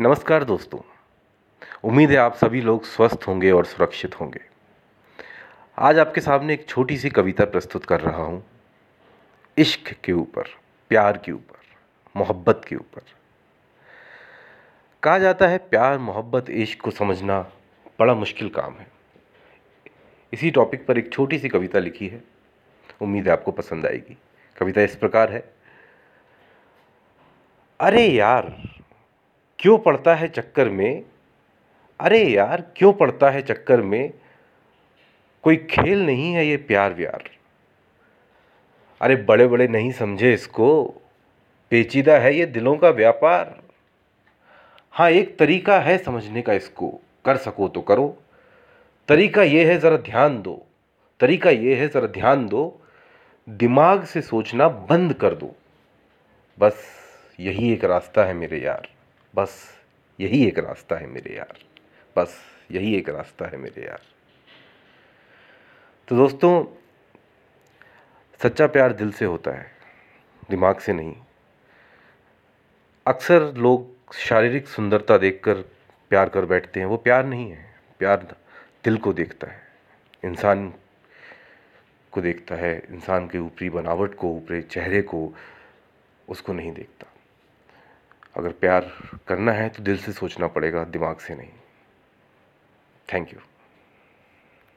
नमस्कार दोस्तों। उम्मीद है आप सभी लोग स्वस्थ होंगे और सुरक्षित होंगे। आज आपके सामने एक छोटी सी कविता प्रस्तुत कर रहा हूँ। इश्क के ऊपर, प्यार के ऊपर, मोहब्बत के ऊपर। कहा जाता है, प्यार, मोहब्बत, इश्क को समझना बड़ा मुश्किल काम है। इसी टॉपिक पर एक छोटी सी कविता लिखी है। उम्मीद है आपको पसंद आएगी। कविता इस प्रकार है। अरे यार क्यों पड़ता है चक्कर में? अरे यार, क्यों पड़ता है चक्कर में? कोई खेल नहीं है ये प्यार व्यार। अरे बड़े बड़े नहीं समझे इसको। पेचीदा है ये दिलों का व्यापार। हाँ एक तरीका है समझने का इसको। कर सको तो करो। तरीका ये है ज़रा ध्यान दो। तरीका ये है ज़रा ध्यान दो। दिमाग से सोचना बंद कर दो। बस यही एक रास्ता है मेरे यार। बस यही एक रास्ता है मेरे यार। बस यही एक रास्ता है मेरे यार। तो दोस्तों, सच्चा प्यार दिल से होता है, दिमाग से नहीं। अक्सर लोग शारीरिक सुंदरता देखकर प्यार कर बैठते हैं, वो प्यार नहीं है, प्यार दिल को देखता है, इंसान को देखता है, इंसान के ऊपरी बनावट को, ऊपरी चेहरे को, उसको नहीं देखता। अगर प्यार करना है तो दिल से सोचना पड़ेगा दिमाग से नहीं। Thank you